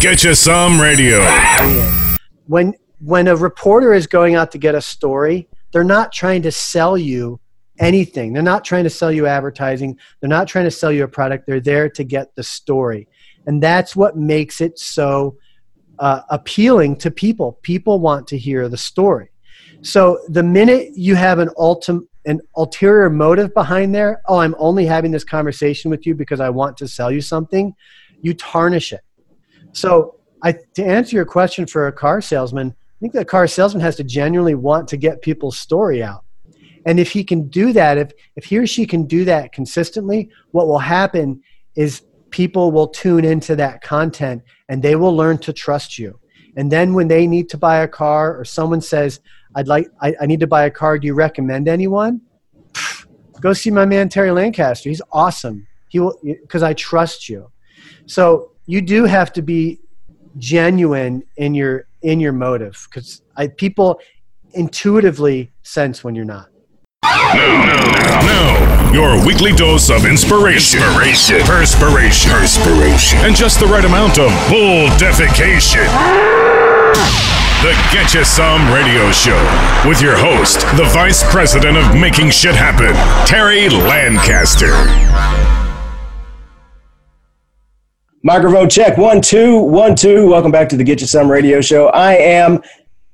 Get you some radio. When when a reporter is going out to get a story, they're not trying to sell you anything. They're not trying to sell you advertising. They're not trying to sell you a product. They're there to get the story. And that's what makes it so uh, appealing to people. People want to hear the story. So the minute you have an ultim- an ulterior motive behind there, oh, I'm only having this conversation with you because I want to sell you something, you tarnish it. So I, to answer your question for a car salesman, I think the car salesman has to genuinely want to get people's story out. And if he can do that, if, if he or she can do that consistently, what will happen is people will tune into that content and they will learn to trust you. And then when they need to buy a car or someone says, I'd like, I, I need to buy a car. Do you recommend anyone? Go see my man, Terry Lancaster. He's awesome. He will, because I trust you. So you do have to be genuine in your, in your motive because people intuitively sense when you're not. Now, now, your weekly dose of inspiration, inspiration, perspiration, perspiration, and just the right amount of bull defecation. The Get You Some Radio Show with your host, the Vice President of Making Shit Happen, Terry Lancaster. Microphone check one two one two. Welcome back to the Get You Some Radio Show. I am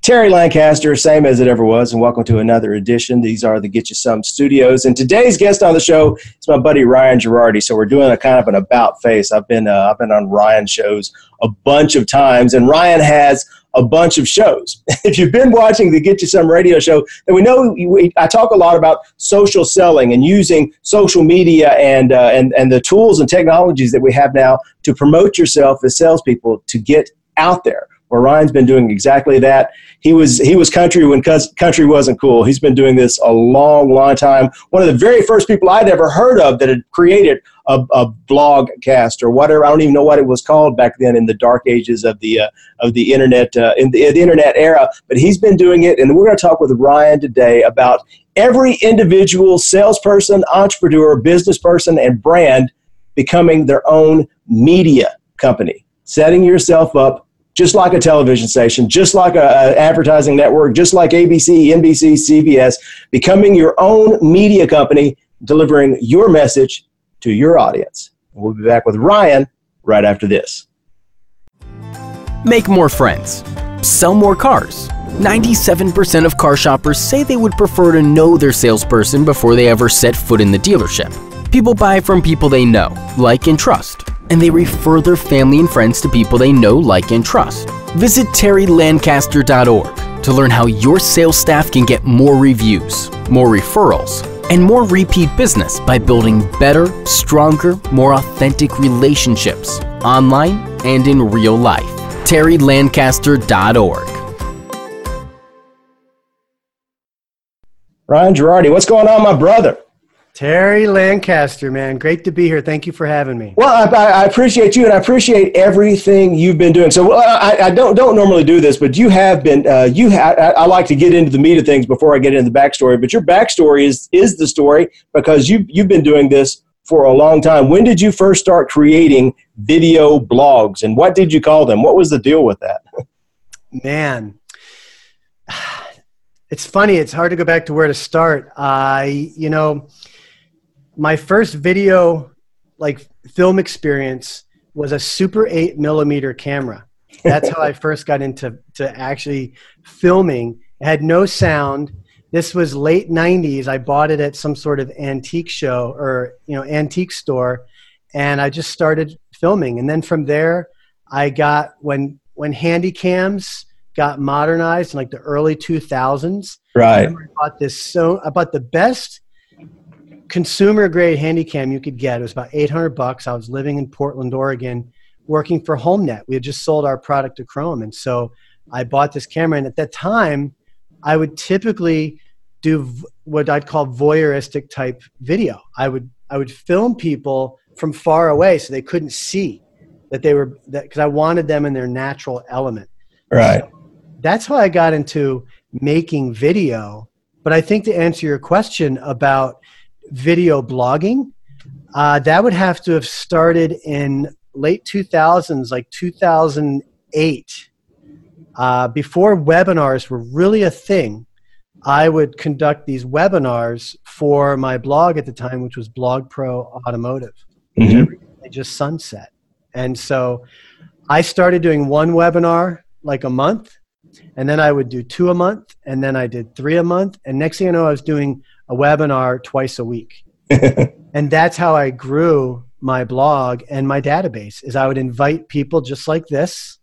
Terry Lancaster, same as it ever was, and welcome to another edition. These are the Get You Some Studios, and today's guest on the show is my buddy Ryan Girardi. So we're doing a kind of an about face. I've been uh, I've been on Ryan shows a bunch of times, and Ryan has a bunch of shows. if you've been watching the Get You Some radio show, then we know we, I talk a lot about social selling and using social media and, uh, and, and the tools and technologies that we have now to promote yourself as salespeople to get out there. Well, Ryan's been doing exactly that. He was he was country when country wasn't cool. He's been doing this a long, long time. One of the very first people I'd ever heard of that had created a, a blog cast or whatever. I don't even know what it was called back then in the dark ages of the uh, of the internet uh, in, the, the internet era. But he's been doing it, and we're going to talk with Ryan today about every individual salesperson, entrepreneur, business person, and brand becoming their own media company, setting yourself up just like a television station, just like an advertising network, just like ABC, NBC, CBS, becoming your own media company, delivering your message to your audience. We'll be back with Ryan right after this. Make more friends. Sell more cars. 97% of car shoppers say they would prefer to know their salesperson before they ever set foot in the dealership. People buy from people they know, like, and trust and they refer their family and friends to people they know, like, and trust. Visit terrylancaster.org to learn how your sales staff can get more reviews, more referrals, and more repeat business by building better, stronger, more authentic relationships online and in real life. terrylancaster.org. Ryan Girardi, what's going on, my brother? Terry Lancaster, man, great to be here. Thank you for having me. Well, I, I appreciate you, and I appreciate everything you've been doing. So, I, I don't don't normally do this, but you have been. Uh, you ha- I, I, like to get into the meat of things before I get into the backstory. But your backstory is is the story because you you've been doing this for a long time. When did you first start creating video blogs, and what did you call them? What was the deal with that? Man, it's funny. It's hard to go back to where to start. I, you know my first video like film experience was a super 8 millimeter camera. That's how i first got into to actually filming. It had no sound. This was late 90s i bought it at some sort of antique show or you know antique store and i just started filming. And then from there i got when when handy cams got modernized in like the early 2000s right. I bought this so i bought the best consumer grade handycam you could get. It was about 800 bucks. I was living in Portland, Oregon, working for HomeNet. We had just sold our product to Chrome. And so I bought this camera. And at that time, I would typically do what I'd call voyeuristic type video. I would, I would film people from far away so they couldn't see that they were, because I wanted them in their natural element. Right. So that's how I got into making video. But I think to answer your question about video blogging, uh, that would have to have started in late 2000s, like 2008, uh, before webinars were really a thing, I would conduct these webinars for my blog at the time, which was Blog Pro Automotive. Mhm. They just sunset. And so I started doing one webinar like a month, and then I would do two a month, and then I did three a month. And next thing I know, I was doing a webinar twice a week. and that's how I grew my blog and my database is I would invite people just like this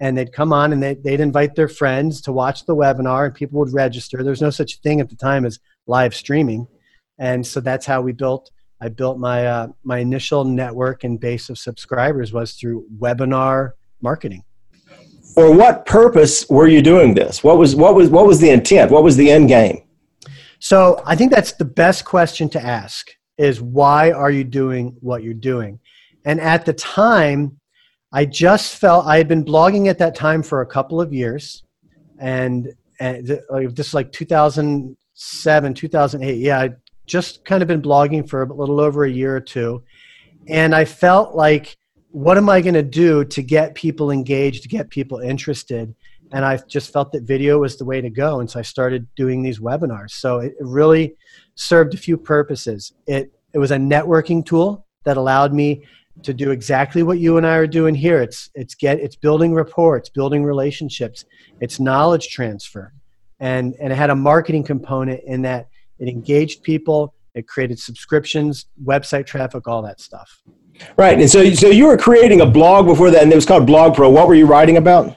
and they'd come on and they'd, they'd invite their friends to watch the webinar and people would register. There's no such thing at the time as live streaming. And so that's how we built, I built my, uh, my initial network and base of subscribers was through webinar marketing. For what purpose were you doing this? What was what was what was the intent? What was the end game? So I think that's the best question to ask is why are you doing what you're doing? And at the time, I just felt I had been blogging at that time for a couple of years, and, and this is like 2007, 2008. Yeah, I just kind of been blogging for a little over a year or two, and I felt like, what am I going to do to get people engaged, to get people interested? And I just felt that video was the way to go, and so I started doing these webinars. So it really served a few purposes. It it was a networking tool that allowed me to do exactly what you and I are doing here. It's it's get it's building rapport, it's building relationships, it's knowledge transfer, and and it had a marketing component in that it engaged people, it created subscriptions, website traffic, all that stuff. Right. And so so you were creating a blog before that and it was called Blog Pro. What were you writing about?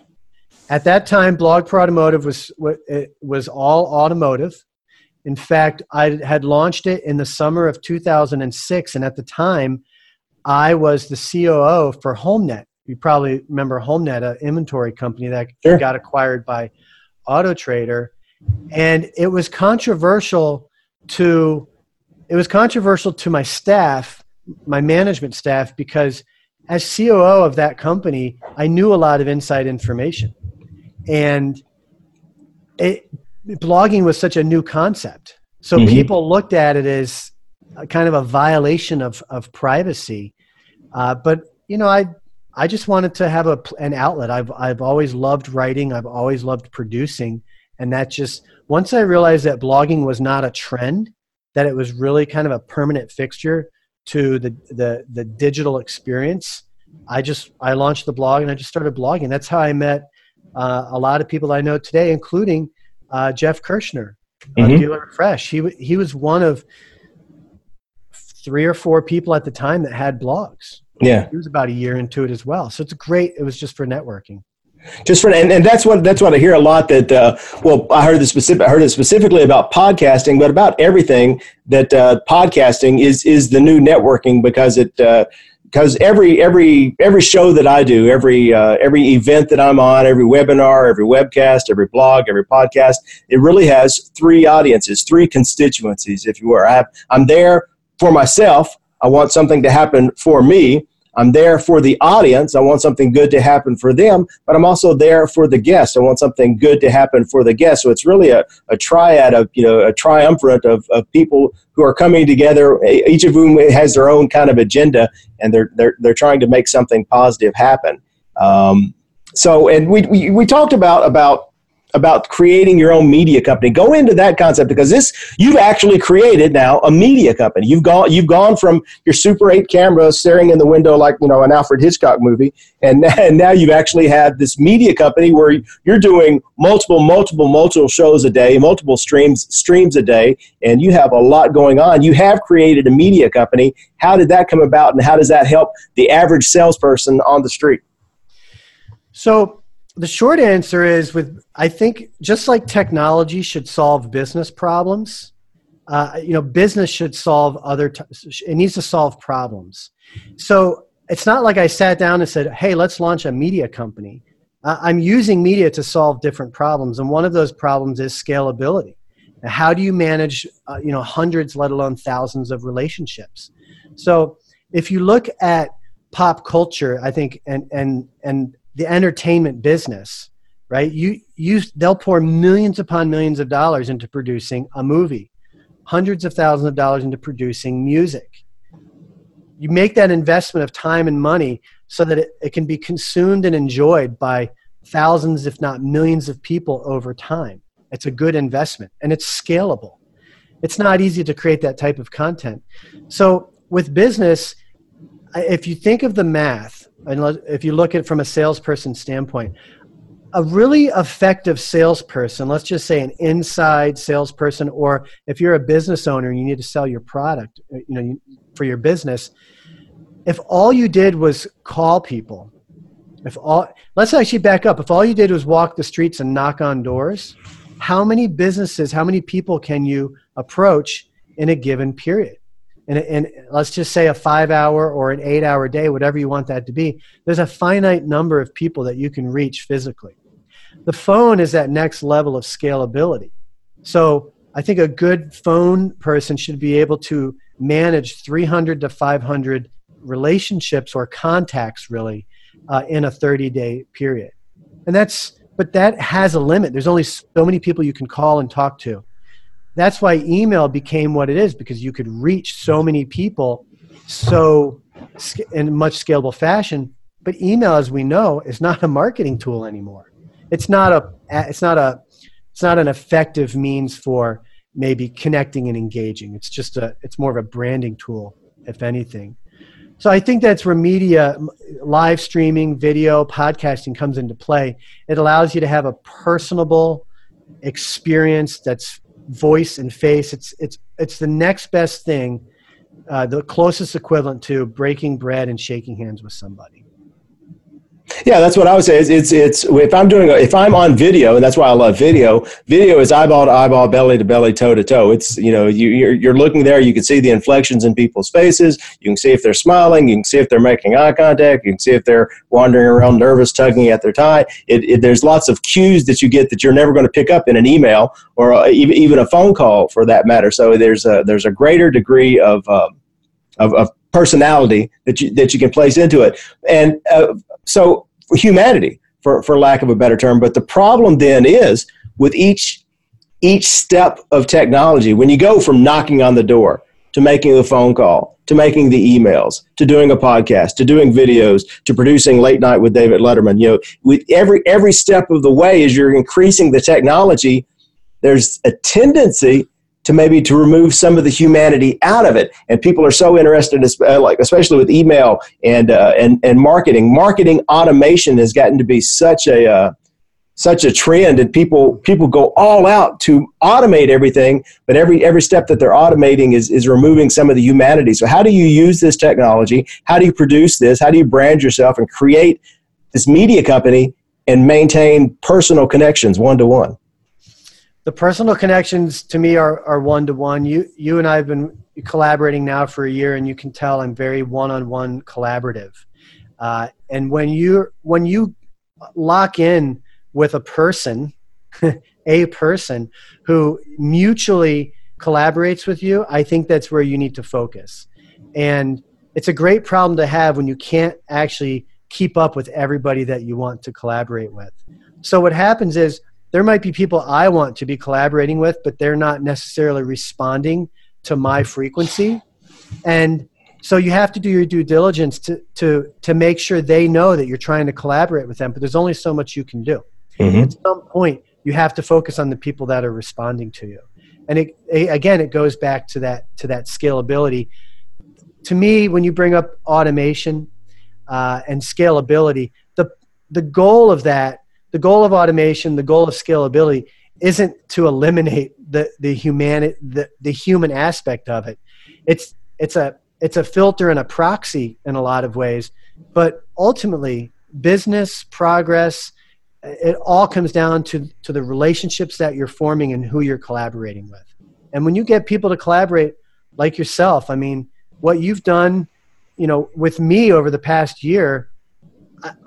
At that time, Blog Pro Automotive was it eh, was all automotive. In fact, I had launched it in the summer of 2006, and at the time, I was the COO for HomeNet. You probably remember HomeNet, an inventory company that Sure. got acquired by AutoTrader, and it was controversial to it was controversial to my staff, my management staff, because as COO of that company, I knew a lot of inside information, and it blogging was such a new concept. So Mhm. people looked at it as a kind of a violation of of privacy. Uh, but you know, I I just wanted to have a an outlet. I've I've always loved writing. I've always loved producing, and that just once I realized that blogging was not a trend, that it was really kind of a permanent fixture to the the the digital experience. I just I launched the blog and I just started blogging. That's how I met uh, a lot of people I know today, including uh, Jeff Kershner, uh, Mhm. Dealer Fresh. He w- he was one of three or four people at the time that had blogs. Yeah. He was about a year into it as well. So it's great. It was just for networking. just for and, and that's what that's what I hear a lot that uh, well I heard the specific I heard it specifically about podcasting but about everything that uh, podcasting is is the new networking because it uh, because every every every show that I do every uh, every event that I'm on every webinar every webcast every blog every podcast it really has three audiences three constituencies if you were I have, I'm there for myself. I want something to happen for me I'm there for the audience. I want something good to happen for them, but I'm also there for the guest. I want something good to happen for the guest. So it's really a, a triad of, you know, a triumvirate of, of people who are coming together, each of whom has their own kind of agenda, and they're, they're, they're trying to make something positive happen. Um, so, and we, we, we talked about, about about creating your own media company. Go into that concept because this you've actually created now a media company. You've gone you've gone from your Super 8 camera staring in the window like you know an Alfred Hitchcock movie, and, and now you've actually had this media company where you're doing multiple multiple multiple shows a day, multiple streams streams a day, and you have a lot going on. You have created a media company. How did that come about, and how does that help the average salesperson on the street? So the short answer is with I think just like technology should solve business problems, uh, you know, business should solve other. T- it needs to solve problems. So it's not like I sat down and said, "Hey, let's launch a media company." Uh, I'm using media to solve different problems, and one of those problems is scalability. How do you manage, uh, you know, hundreds, let alone thousands of relationships? So if you look at pop culture, I think, and and and the entertainment business, right? You you they'll pour millions upon millions of dollars into producing a movie, hundreds of thousands of dollars into producing music. you make that investment of time and money so that it, it can be consumed and enjoyed by thousands, if not millions of people over time. It's a good investment and it's scalable. It's not easy to create that type of content. So, with business, if you think of the math, and if you look at it from a salesperson standpoint, a really effective salesperson, let's just say an inside salesperson, or if you're a business owner and you need to sell your product, uh, you know, for your business, if all you did was call people, if all, let's actually back up. If all you did was walk the streets and knock on doors, how many businesses, how many people can you approach in a given period? And, and let's just say a five hour or an eight hour day, whatever you want that to be, there's a finite number of people that you can reach physically. The phone is that next level of scalability. So I think a good phone person should be able to manage 300 to 500 relationships or contacts really uh, in a 30 day period. And that's, but that has a limit. There's only so many people you can call and talk to. That's why email became what it is because you could reach so many people so in much scalable fashion. But email, as we know, is not a marketing tool anymore. It's not a, it's not a, it's not an effective means for maybe connecting and engaging. It's just a, it's more of a branding tool, if anything. So I think that's where media, live streaming, video, podcasting comes into play. It allows you to have a personable experience that's voice and face. It's it's it's the next best thing, uh, the closest equivalent to breaking bread and shaking hands with somebody. Yeah, that's what I would say. It's, it's, it's if I'm doing a, if I'm on video, and that's why I love video. Video is eyeball to eyeball, belly to belly, toe to toe. It's you know you you're, you're looking there. You can see the inflections in people's faces. You can see if they're smiling. You can see if they're making eye contact. You can see if they're wandering around nervous, tugging at their tie. It, it, there's lots of cues that you get that you're never going to pick up in an email or uh, even even a phone call for that matter. So there's a there's a greater degree of um, of, of personality that you that you can place into it. And uh, so humanity, for, for lack of a better term. But the problem then is with each each step of technology, when you go from knocking on the door to making the phone call, to making the emails, to doing a podcast, to doing videos, to producing late night with David Letterman, you know, with every every step of the way as you're increasing the technology, there's a tendency to maybe to remove some of the humanity out of it. And people are so interested, uh, like especially with email and uh, and and marketing. Marketing automation has gotten to be such a uh, such a trend, and people people go all out to automate everything. But every every step that they're automating is is removing some of the humanity. So how do you use this technology? How do you produce this? How do you brand yourself and create this media company and maintain personal connections one to one? The personal connections to me are are one to one. You you and I have been collaborating now for a year, and you can tell I'm very one on one collaborative. Uh, and when you when you lock in with a person, a person who mutually collaborates with you, I think that's where you need to focus. And it's a great problem to have when you can't actually keep up with everybody that you want to collaborate with. So what happens is there might be people I want to be collaborating with, but they're not necessarily responding to my frequency. And so you have to do your due diligence to, to, to make sure they know that you're trying to collaborate with them, but there's only so much you can do. Mm-hmm. At some point, you have to focus on the people that are responding to you. And it, again, it goes back to that, to that scalability. To me, when you bring up automation uh, and scalability, the, the goal of that the goal of automation, the goal of scalability isn't to eliminate the the human the, the human aspect of it. It's it's a it's a filter and a proxy in a lot of ways, but ultimately business progress it all comes down to to the relationships that you're forming and who you're collaborating with. And when you get people to collaborate like yourself, I mean, what you've done, you know, with me over the past year,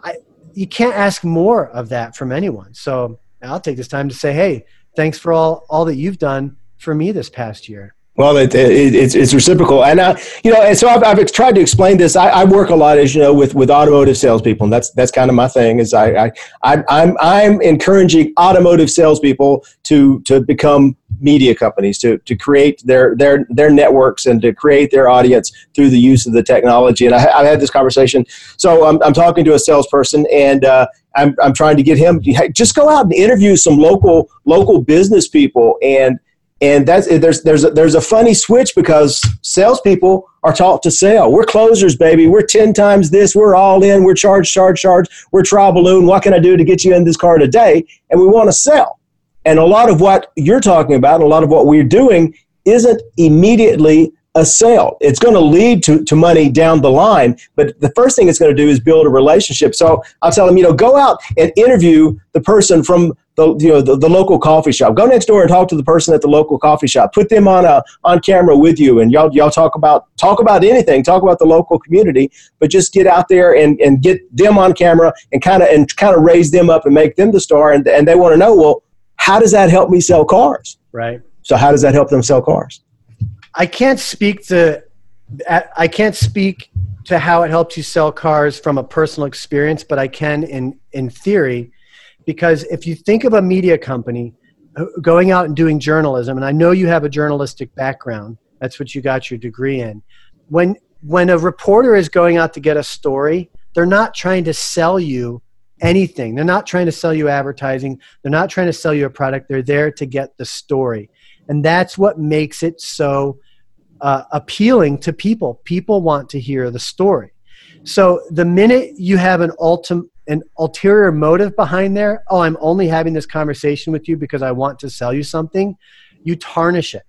I, you can't ask more of that from anyone. So I'll take this time to say, hey, thanks for all all that you've done for me this past year. Well, it, it, it's, it's reciprocal, and I, you know, and so I've, I've tried to explain this. I, I, work a lot, as you know, with, with automotive salespeople, and that's that's kind of my thing. Is I, I I'm I'm I'm encouraging automotive salespeople to to become media companies to to create their their their networks and to create their audience through the use of the technology. And I, have had this conversation. So I'm I'm talking to a salesperson, and uh, I'm I'm trying to get him just go out and interview some local local business people and and that's there's there's a, there's a funny switch because salespeople are taught to sell. We're closers, baby. We're ten times this. We're all in. We're charge, charge, charge. We're trial balloon. What can I do to get you in this car today? And we want to sell. And a lot of what you're talking about, a lot of what we're doing, isn't immediately a sale. It's going to lead to, to money down the line, but the first thing it's going to do is build a relationship. So I'll tell them, you know, go out and interview the person from the you know the, the local coffee shop. Go next door and talk to the person at the local coffee shop. Put them on a on camera with you, and y'all y'all talk about talk about anything. Talk about the local community, but just get out there and, and get them on camera and kind of and kind of raise them up and make them the star. And and they want to know, well, how does that help me sell cars? Right. So how does that help them sell cars? I can't speak to I can't speak to how it helps you sell cars from a personal experience, but I can in in theory because if you think of a media company uh, going out and doing journalism and i know you have a journalistic background that's what you got your degree in. When when a reporter is going out to get a story they're not trying to sell you anything. They're not trying to sell you advertising. They're not trying to sell you a product. They're there to get the story. And that's what makes it so uh, appealing to people people want to hear the story so the minute you have an ultim- an ulterior motive behind there, oh, I'm only having this conversation with you because I want to sell you something, you tarnish it.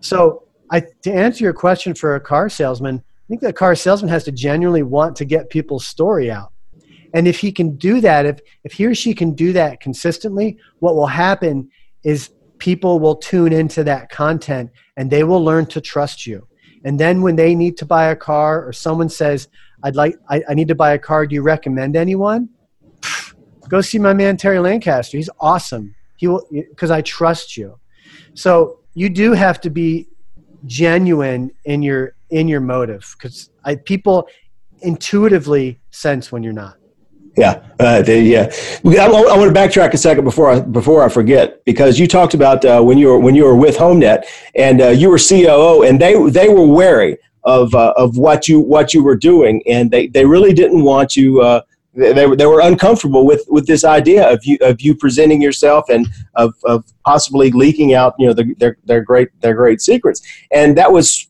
So, I, to answer your question for a car salesman, I think the car salesman has to genuinely want to get people's story out. And if he can do that, if, if he or she can do that consistently, what will happen is people will tune into that content and they will learn to trust you. And then when they need to buy a car or someone says, I'd like, I, I need to buy a car. Do you recommend anyone? Go see my man Terry Lancaster. He's awesome. He will, because I trust you. So you do have to be genuine in your in your motive because people intuitively sense when you're not. Yeah, uh, they, yeah. I, I, want to backtrack a second before I before I forget because you talked about uh, when you were when you were with HomeNet and uh, you were COO and they they were wary of uh, of what you what you were doing, and they, they really didn't want you. Uh, they, they were uncomfortable with, with this idea of you of you presenting yourself and of, of possibly leaking out you know the, their their great their great secrets, and that was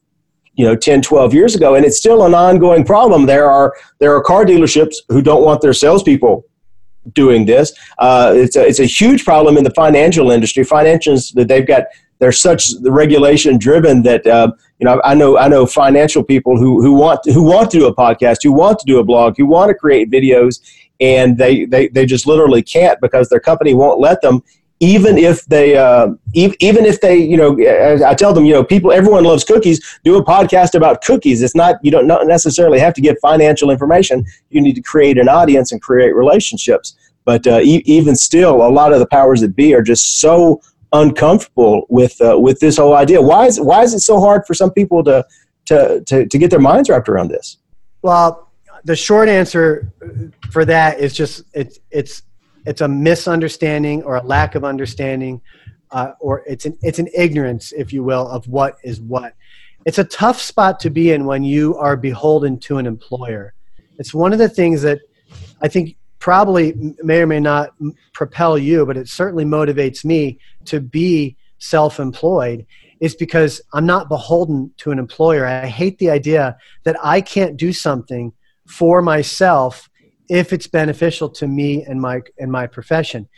you know 10 12 years ago and it's still an ongoing problem. There are there are car dealerships who don't want their salespeople doing this. Uh, it's, a, it's a huge problem in the financial industry. Financials that they've got they're such the regulation driven that uh, you know I know I know financial people who who want to, who want to do a podcast, who want to do a blog, who want to create videos, and they they they just literally can't because their company won't let them. Even if they, uh, even if they, you know, I tell them, you know, people, everyone loves cookies. Do a podcast about cookies. It's not you don't not necessarily have to give financial information. You need to create an audience and create relationships. But uh, e- even still, a lot of the powers that be are just so uncomfortable with uh, with this whole idea. Why is why is it so hard for some people to to to, to get their minds wrapped around this? Well, the short answer for that is just it's it's it's a misunderstanding or a lack of understanding, uh, or it's an it's an ignorance, if you will, of what is what. It's a tough spot to be in when you are beholden to an employer. It's one of the things that I think probably may or may not propel you, but it certainly motivates me to be self employed is because I'm not beholden to an employer. I hate the idea that I can't do something for myself if it's beneficial to me and my and my profession.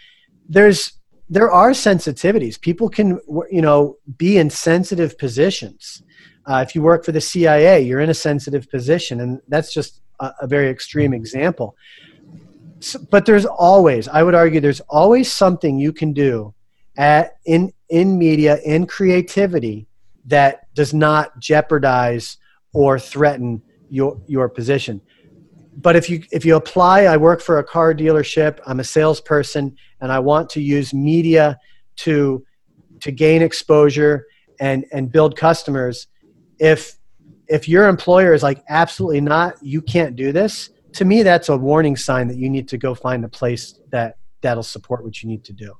There's there are sensitivities. People can you know be in sensitive positions. Uh, if you work for the CIA, you're in a sensitive position, and that's just a, a very extreme example but there's always, I would argue, there's always something you can do at in in media in creativity that does not jeopardize or threaten your your position. But if you if you apply, I work for a car dealership. I'm a salesperson, and I want to use media to to gain exposure and and build customers if if your employer is like absolutely not you can't do this to me that's a warning sign that you need to go find a place that that'll support what you need to do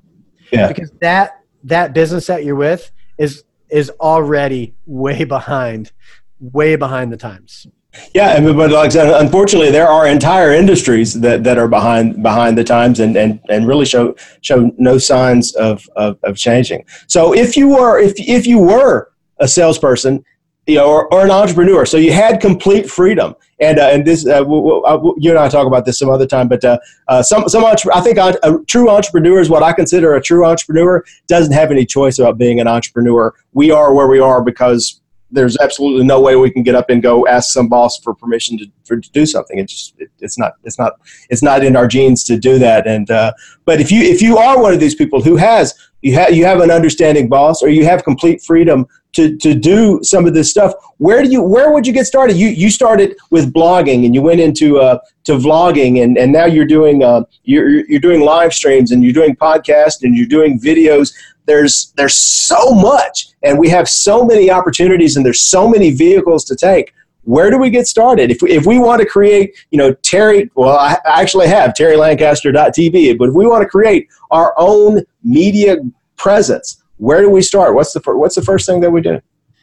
Yeah. because that that business that you're with is is already way behind way behind the times Yeah, but like I said, unfortunately, there are entire industries that, that are behind behind the times and, and, and really show show no signs of, of, of changing. So if you were if if you were a salesperson, you know, or, or an entrepreneur, so you had complete freedom, and uh, and this uh, uh, you and I talk about this some other time, but uh, uh, some some I think a, a true entrepreneur is what I consider a true entrepreneur doesn't have any choice about being an entrepreneur. We are where we are because there's absolutely no way we can get up and go ask some boss for permission to, for, to do something. It just it, it's not it's not it's not in our genes to do that. And uh, but if you if you are one of these people who has you have you have an understanding boss or you have complete freedom to, to do some of this stuff, where do you where would you get started? You you started with blogging and you went into uh, to vlogging and, and now you're doing uh, you're you're doing live streams and you're doing podcasts and you're doing videos there's there's so much and we have so many opportunities and there's so many vehicles to take. Where do we get started? If we, if we want to create you know terry well i actually have terrylancaster.tv but if we want to create our own media presence where do we start? What's the what's the first thing that we do?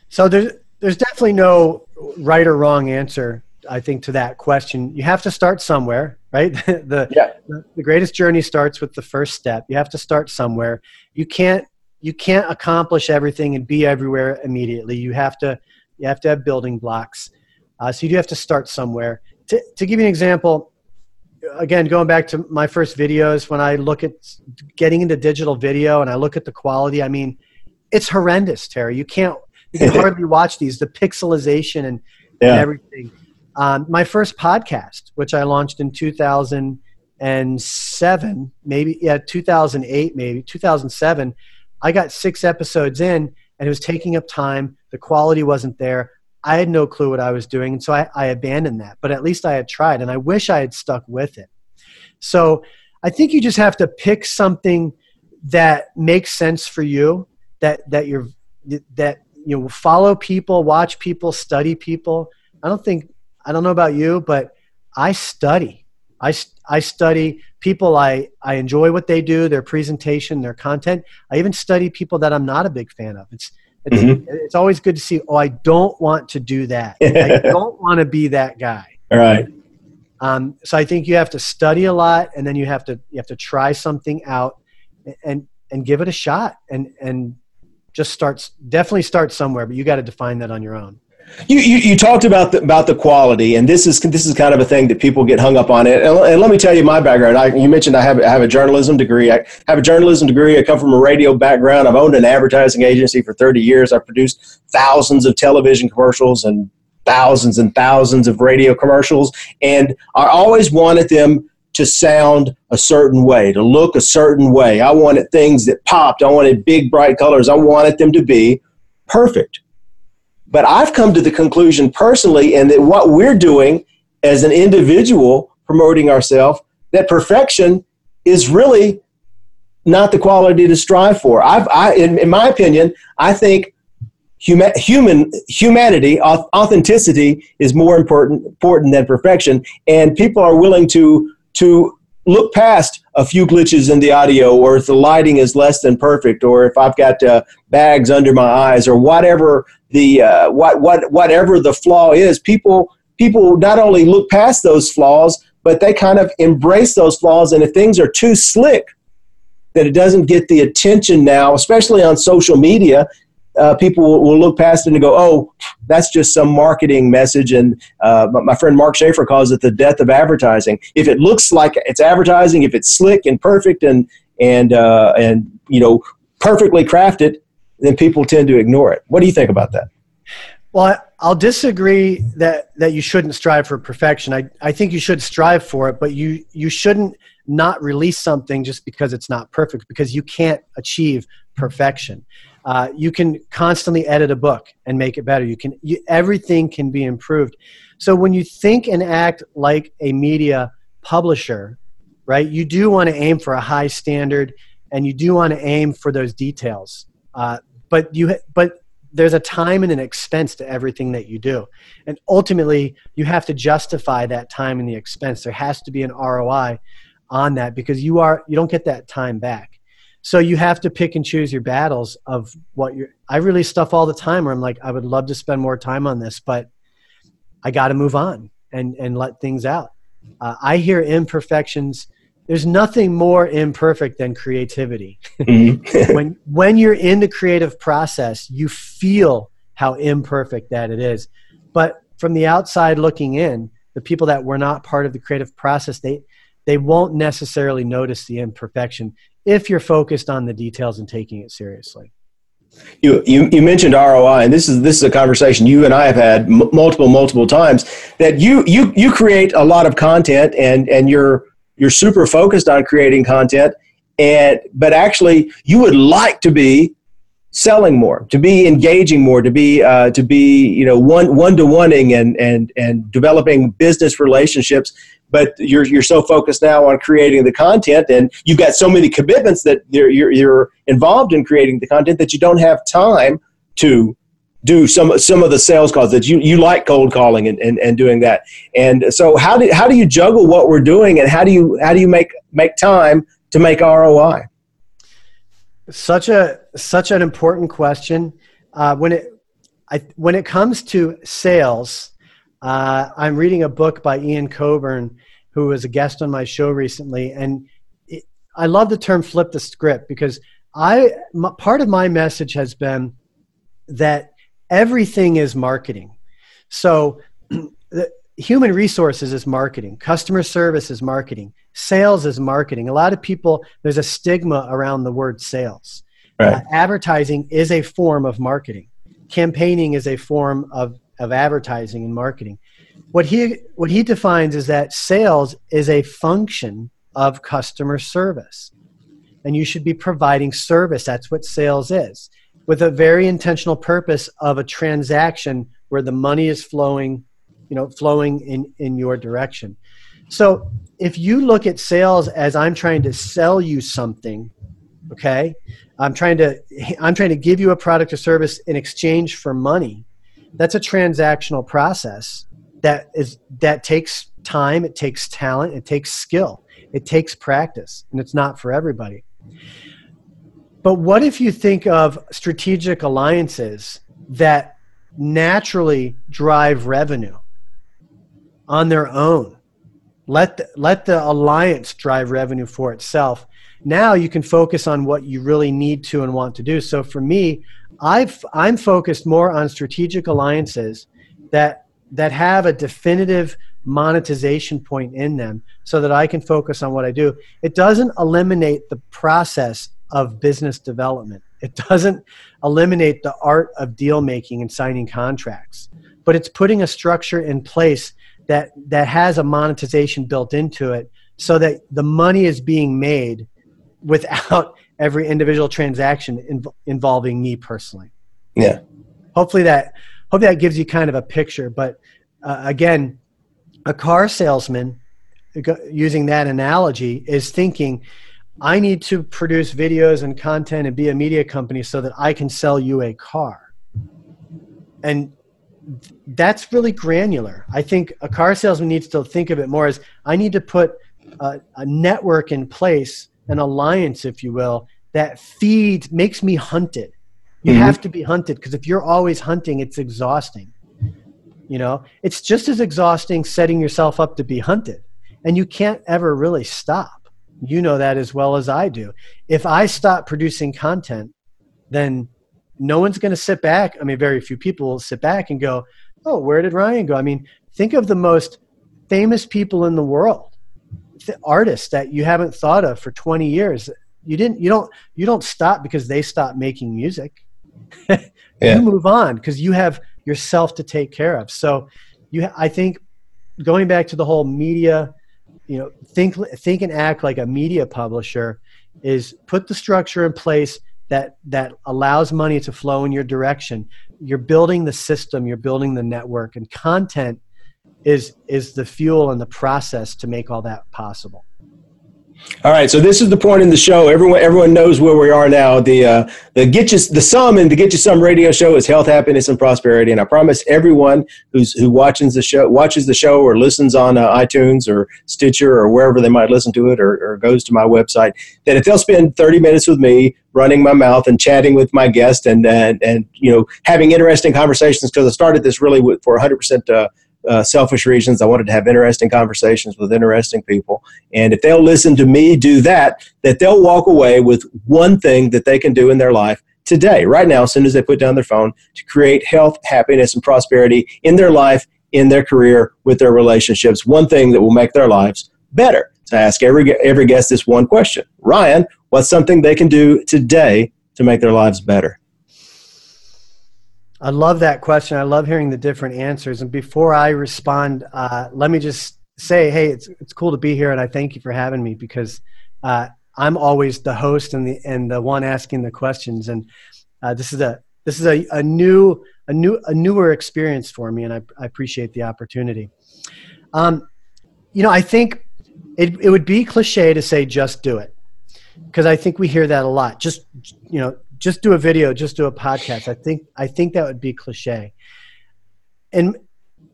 So there's there's definitely no right or wrong answer i think to that question. You have to start somewhere right? The, yeah. the the greatest journey starts with the first step. You have to start somewhere. You can't you can't accomplish everything and be everywhere immediately. You have to you have to have building blocks. Uh, so you do have to start somewhere. To, to give you an example, again, going back to my first videos, when I look at getting into digital video and I look at the quality, I mean, it's horrendous, Terry. You can't you can hardly watch these. The pixelization and, yeah. and everything. Um, my first podcast, which I launched in 2007, maybe yeah, 2008, maybe 2007 I got six episodes in and it was taking up time. The quality wasn't there. I had no clue what I was doing. And so I, I, abandoned that. But at least I had tried and I wish I had stuck with it. So I think you just have to pick something that makes sense for you, that, that you're, that, you know, follow people, watch people, study people. I don't think, I don't know about you, but I study. I, I study people I, I enjoy what they do, their presentation, their content. I even study people that I'm not a big fan of. It's it's, mm-hmm. it's always good to see. Oh, I don't want to do that. I don't want to be that guy. All right. Um, so I think you have to study a lot, and then you have to you have to try something out, and and give it a shot, and and just starts definitely start somewhere, but you got to define that on your own. You, you, you, talked about the, about the quality, and this is this is kind of a thing that people get hung up on it. And, and let me tell you my background. I, you mentioned I have I have a journalism degree. I have a journalism degree. I come from a radio background. I've owned an advertising agency for 30 years. I've produced thousands of television commercials and thousands and thousands of radio commercials, and I always wanted them to sound a certain way, to look a certain way. I wanted things that popped. I wanted big bright colors. I wanted them to be perfect but I've come to the conclusion personally, and that what we're doing as an individual promoting ourselves, that perfection is really not the quality to strive for. I've, I, in, in my opinion, I think human, human humanity, authenticity is more important important than perfection, and people are willing to to look past a few glitches in the audio or if the lighting is less than perfect or if i've got uh, bags under my eyes or whatever the uh, what what whatever the flaw is people people not only look past those flaws but they kind of embrace those flaws and if things are too slick that it doesn't get the attention now especially on social media uh, people will, will, look past it and go, "Oh, that's just some marketing message." And uh, my friend Mark Schaefer calls it the death of advertising. If it looks like it's advertising, if it's slick and perfect and and uh, and you know perfectly crafted, then people tend to ignore it. What do you think about that? Well, I'll disagree that that you shouldn't strive for perfection. I I think you should strive for it, but you you shouldn't not release something just because it's not perfect because you can't achieve perfection. Uh, you can constantly edit a book and make it better. You can you, everything can be improved. So when you think and act like a media publisher, right? You do want to aim for a high standard, and you do want to aim for those details. Uh, but you but there's a time and an expense to everything that you do and ultimately you have to justify that time and the expense there has to be an roi on that because you are you don't get that time back so you have to pick and choose your battles of what you're i release stuff all the time where i'm like i would love to spend more time on this but i got to move on and and let things out uh, i hear imperfections there's nothing more imperfect than creativity. Mm-hmm. when when you're in the creative process, you feel how imperfect that it is. But from the outside looking in, the people that were not part of the creative process, they they won't necessarily notice the imperfection if you're focused on the details and taking it seriously. You, you, you mentioned ROI, and this is this is a conversation you and I have had m- multiple multiple times. That you you you create a lot of content, and and you're you're super focused on creating content and but actually you would like to be selling more to be engaging more to be uh, to be you know one one to oneing and and and developing business relationships but you're you're so focused now on creating the content and you've got so many commitments that you're you're, you're involved in creating the content that you don't have time to do some some of the sales calls that you, you like cold calling and, and, and doing that. And so how do how do you juggle what we're doing and how do you how do you make make time to make ROI? Such a such an important question. Uh, when it I, when it comes to sales, uh, I'm reading a book by Ian Coburn, who was a guest on my show recently, and it, I love the term "flip the script" because I part of my message has been that everything is marketing. So, human resources is marketing, customer service is marketing, sales is marketing. A lot of people, there's a stigma around the word sales. Right. Uh, advertising is a form of marketing, campaigning is a form of, of advertising and marketing. What he, what he defines is that sales is a function of customer service. And you should be providing service. That's what sales is with a very intentional purpose of a transaction where the money is flowing you know flowing in in your direction. So if you look at sales as i'm trying to sell you something okay i'm trying to i'm trying to give you a product or service in exchange for money that's a transactional process that is that takes time it takes talent it takes skill it takes practice and it's not for everybody. But what if you think of strategic alliances that naturally drive revenue on their own? Let the, let the alliance drive revenue for itself. Now you can focus on what you really need to and want to do. So for me, I've, I'm focused more on strategic alliances that, that have a definitive monetization point in them so that I can focus on what I do. It doesn't eliminate the process of business development. It doesn't eliminate the art of deal making and signing contracts, but it's putting a structure in place that that has a monetization built into it so that the money is being made without every individual transaction inv- involving me personally. Yeah. Hopefully that hopefully that gives you kind of a picture, but uh, again, a car salesman using that analogy is thinking I need to produce videos and content and be a media company so that I can sell you a car. And that's really granular. I think a car salesman needs to think of it more as I need to put a, a network in place, an alliance, if you will, that feeds, makes me hunted. You mm-hmm. have to be hunted because if you're always hunting, it's exhausting. You know, it's just as exhausting setting yourself up to be hunted, and you can't ever really stop you know that as well as I do. If I stop producing content, then no one's going to sit back. I mean, very few people will sit back and go, "Oh, where did Ryan go?" I mean, think of the most famous people in the world, the artists that you haven't thought of for 20 years. You didn't. You don't. You don't stop because they stop making music. yeah. You move on because you have yourself to take care of. So, you. I think going back to the whole media you know think think and act like a media publisher is put the structure in place that that allows money to flow in your direction. You're building the system you're building the network and content is is the fuel and the process to make all that possible All right, so this is the point in the show. Everyone, everyone knows where we are now. The uh, the get you the sum and the get you some radio show is health, happiness, and prosperity. And I promise everyone who's who watches the show watches the show or listens on uh, iTunes or Stitcher or wherever they might listen to it or, or goes to my website that if they'll spend thirty minutes with me running my mouth and chatting with my guest and and and you know having interesting conversations because I started this really with, for 100 percent uh, selfish reasons. I wanted to have interesting conversations with interesting people. And if they'll listen to me do that, that they'll walk away with one thing that they can do in their life today, right now, as soon as they put down their phone, to create health, happiness, and prosperity in their life, in their career, with their relationships. One thing that will make their lives better. So I ask every, every guest this one question Ryan, what's something they can do today to make their lives better? I love that question. I love hearing the different answers. And before I respond, uh, let me just say, hey, it's it's cool to be here, and I thank you for having me because uh, I'm always the host and the and the one asking the questions. And uh, this is a this is a, a new a new a newer experience for me, and I, I appreciate the opportunity. Um, you know, I think it it would be cliche to say just do it because I think we hear that a lot. Just you know, just do a video, just do a podcast. I think I think that would be cliche. And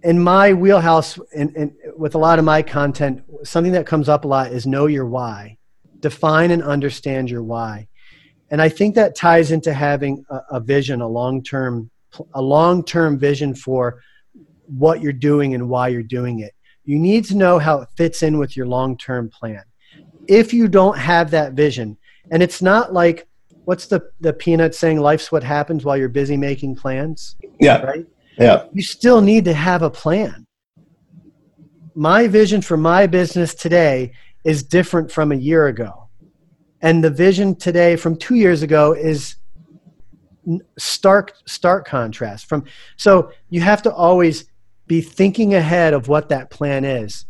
in my wheelhouse and, with a lot of my content, something that comes up a lot is know your why. Define and understand your why. And I think that ties into having a, a vision, a long-term a long-term vision for what you're doing and why you're doing it. You need to know how it fits in with your long-term plan. If you don't have that vision, and it's not like what's the the peanut saying life's what happens while you're busy making plans yeah. right? Yeah. You still need to have a plan. My vision for my business today is different from a year ago. And the vision today from two years ago is stark stark contrast from so you have to always be thinking ahead of what that plan is.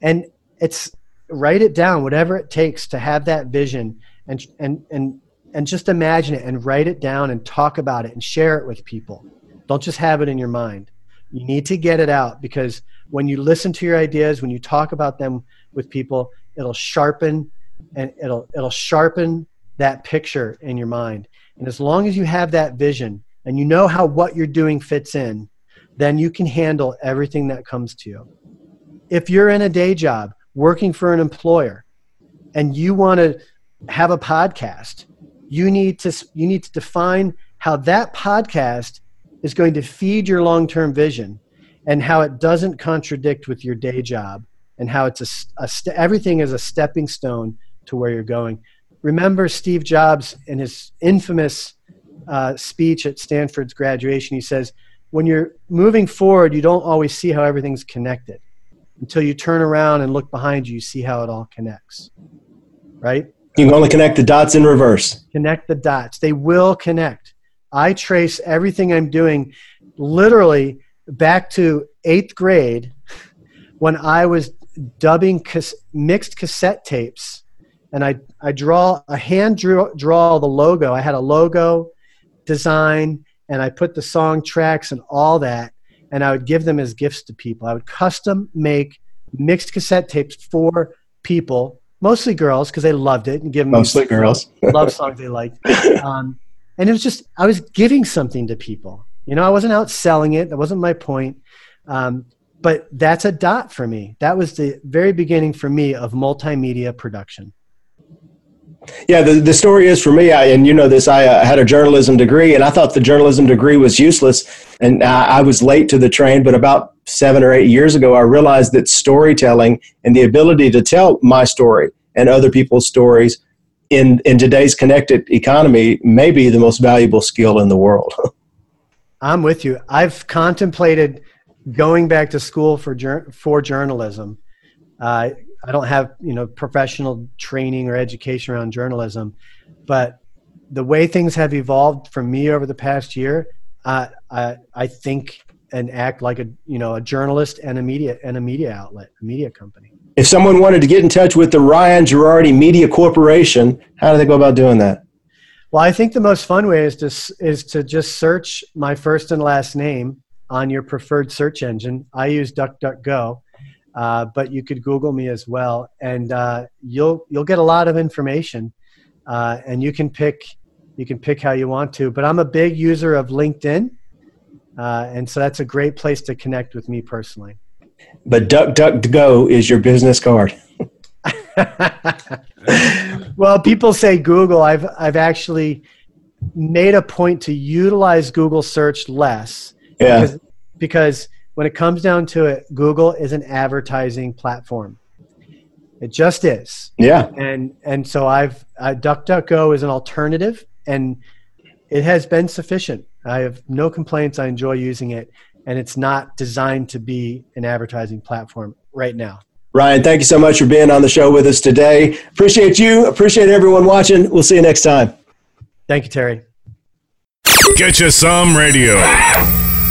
And it's write it down whatever it takes to have that vision and and and and just imagine it and write it down and talk about it and share it with people. Don't just have it in your mind. You need to get it out because when you listen to your ideas, when you talk about them with people, it'll sharpen and it'll it'll sharpen that picture in your mind. And as long as you have that vision and you know how what you're doing fits in, then you can handle everything that comes to you. If you're in a day job working for an employer and you want to have a podcast you need to you need to define how that podcast is going to feed your long-term vision and how it doesn't contradict with your day job and how it's a, a st- everything is a stepping stone to where you're going. Remember steve jobs in his infamous uh, speech at stanford's graduation? He says when you're moving forward you don't always see how everything's connected. Until you turn around and look behind you you see how it all connects. Right you can only connect the dots in reverse. Connect the dots. They will connect. I trace everything I'm doing literally back to eighth grade when I was dubbing cas- mixed cassette tapes. And I, I draw a hand draw, draw the logo. I had a logo design and I put the song tracks and all that. And I would give them as gifts to people. I would custom make mixed cassette tapes for people mostly girls because they loved it and give them mostly girls love songs they liked. Um, and it was just I was giving something to people. You know, I wasn't out selling it. That wasn't my point. Um, but that's a dot for me. That was the very beginning for me of multimedia production. Yeah, the, the story is for me, I, and you know this, I uh, had a journalism degree, and I thought the journalism degree was useless, and I, I was late to the train. But about seven or eight years ago, I realized that storytelling and the ability to tell my story and other people's stories in, in today's connected economy may be the most valuable skill in the world. I'm with you. I've contemplated going back to school for, for journalism. Uh, I don't have you know professional training or education around journalism, but the way things have evolved for me over the past year, uh, I I think and act like a you know a journalist and a media and a media outlet, a media company. If someone wanted to get in touch with the Ryan Girardi Media Corporation, how do they go about doing that? Well, I think the most fun way is to is to just search my first and last name on your preferred search engine. I use DuckDuckGo, uh, but you could Google me as well, and uh, you'll you'll get a lot of information, uh, and you can pick you can pick how you want to. But I'm a big user of LinkedIn, uh, and so that's a great place to connect with me personally. But DuckDuckGo is your business card. well, people say Google. I've I've actually made a point to utilize Google search less. Yeah. Because, because when it comes down to it, Google is an advertising platform. It just is. Yeah. And and so I've uh, DuckDuckGo is an alternative, and it has been sufficient. I have no complaints. I enjoy using it, and it's not designed to be an advertising platform right now. Ryan, thank you so much for being on the show with us today. Appreciate you. Appreciate everyone watching. We'll see you next time. Thank you, Terry. Get you some radio.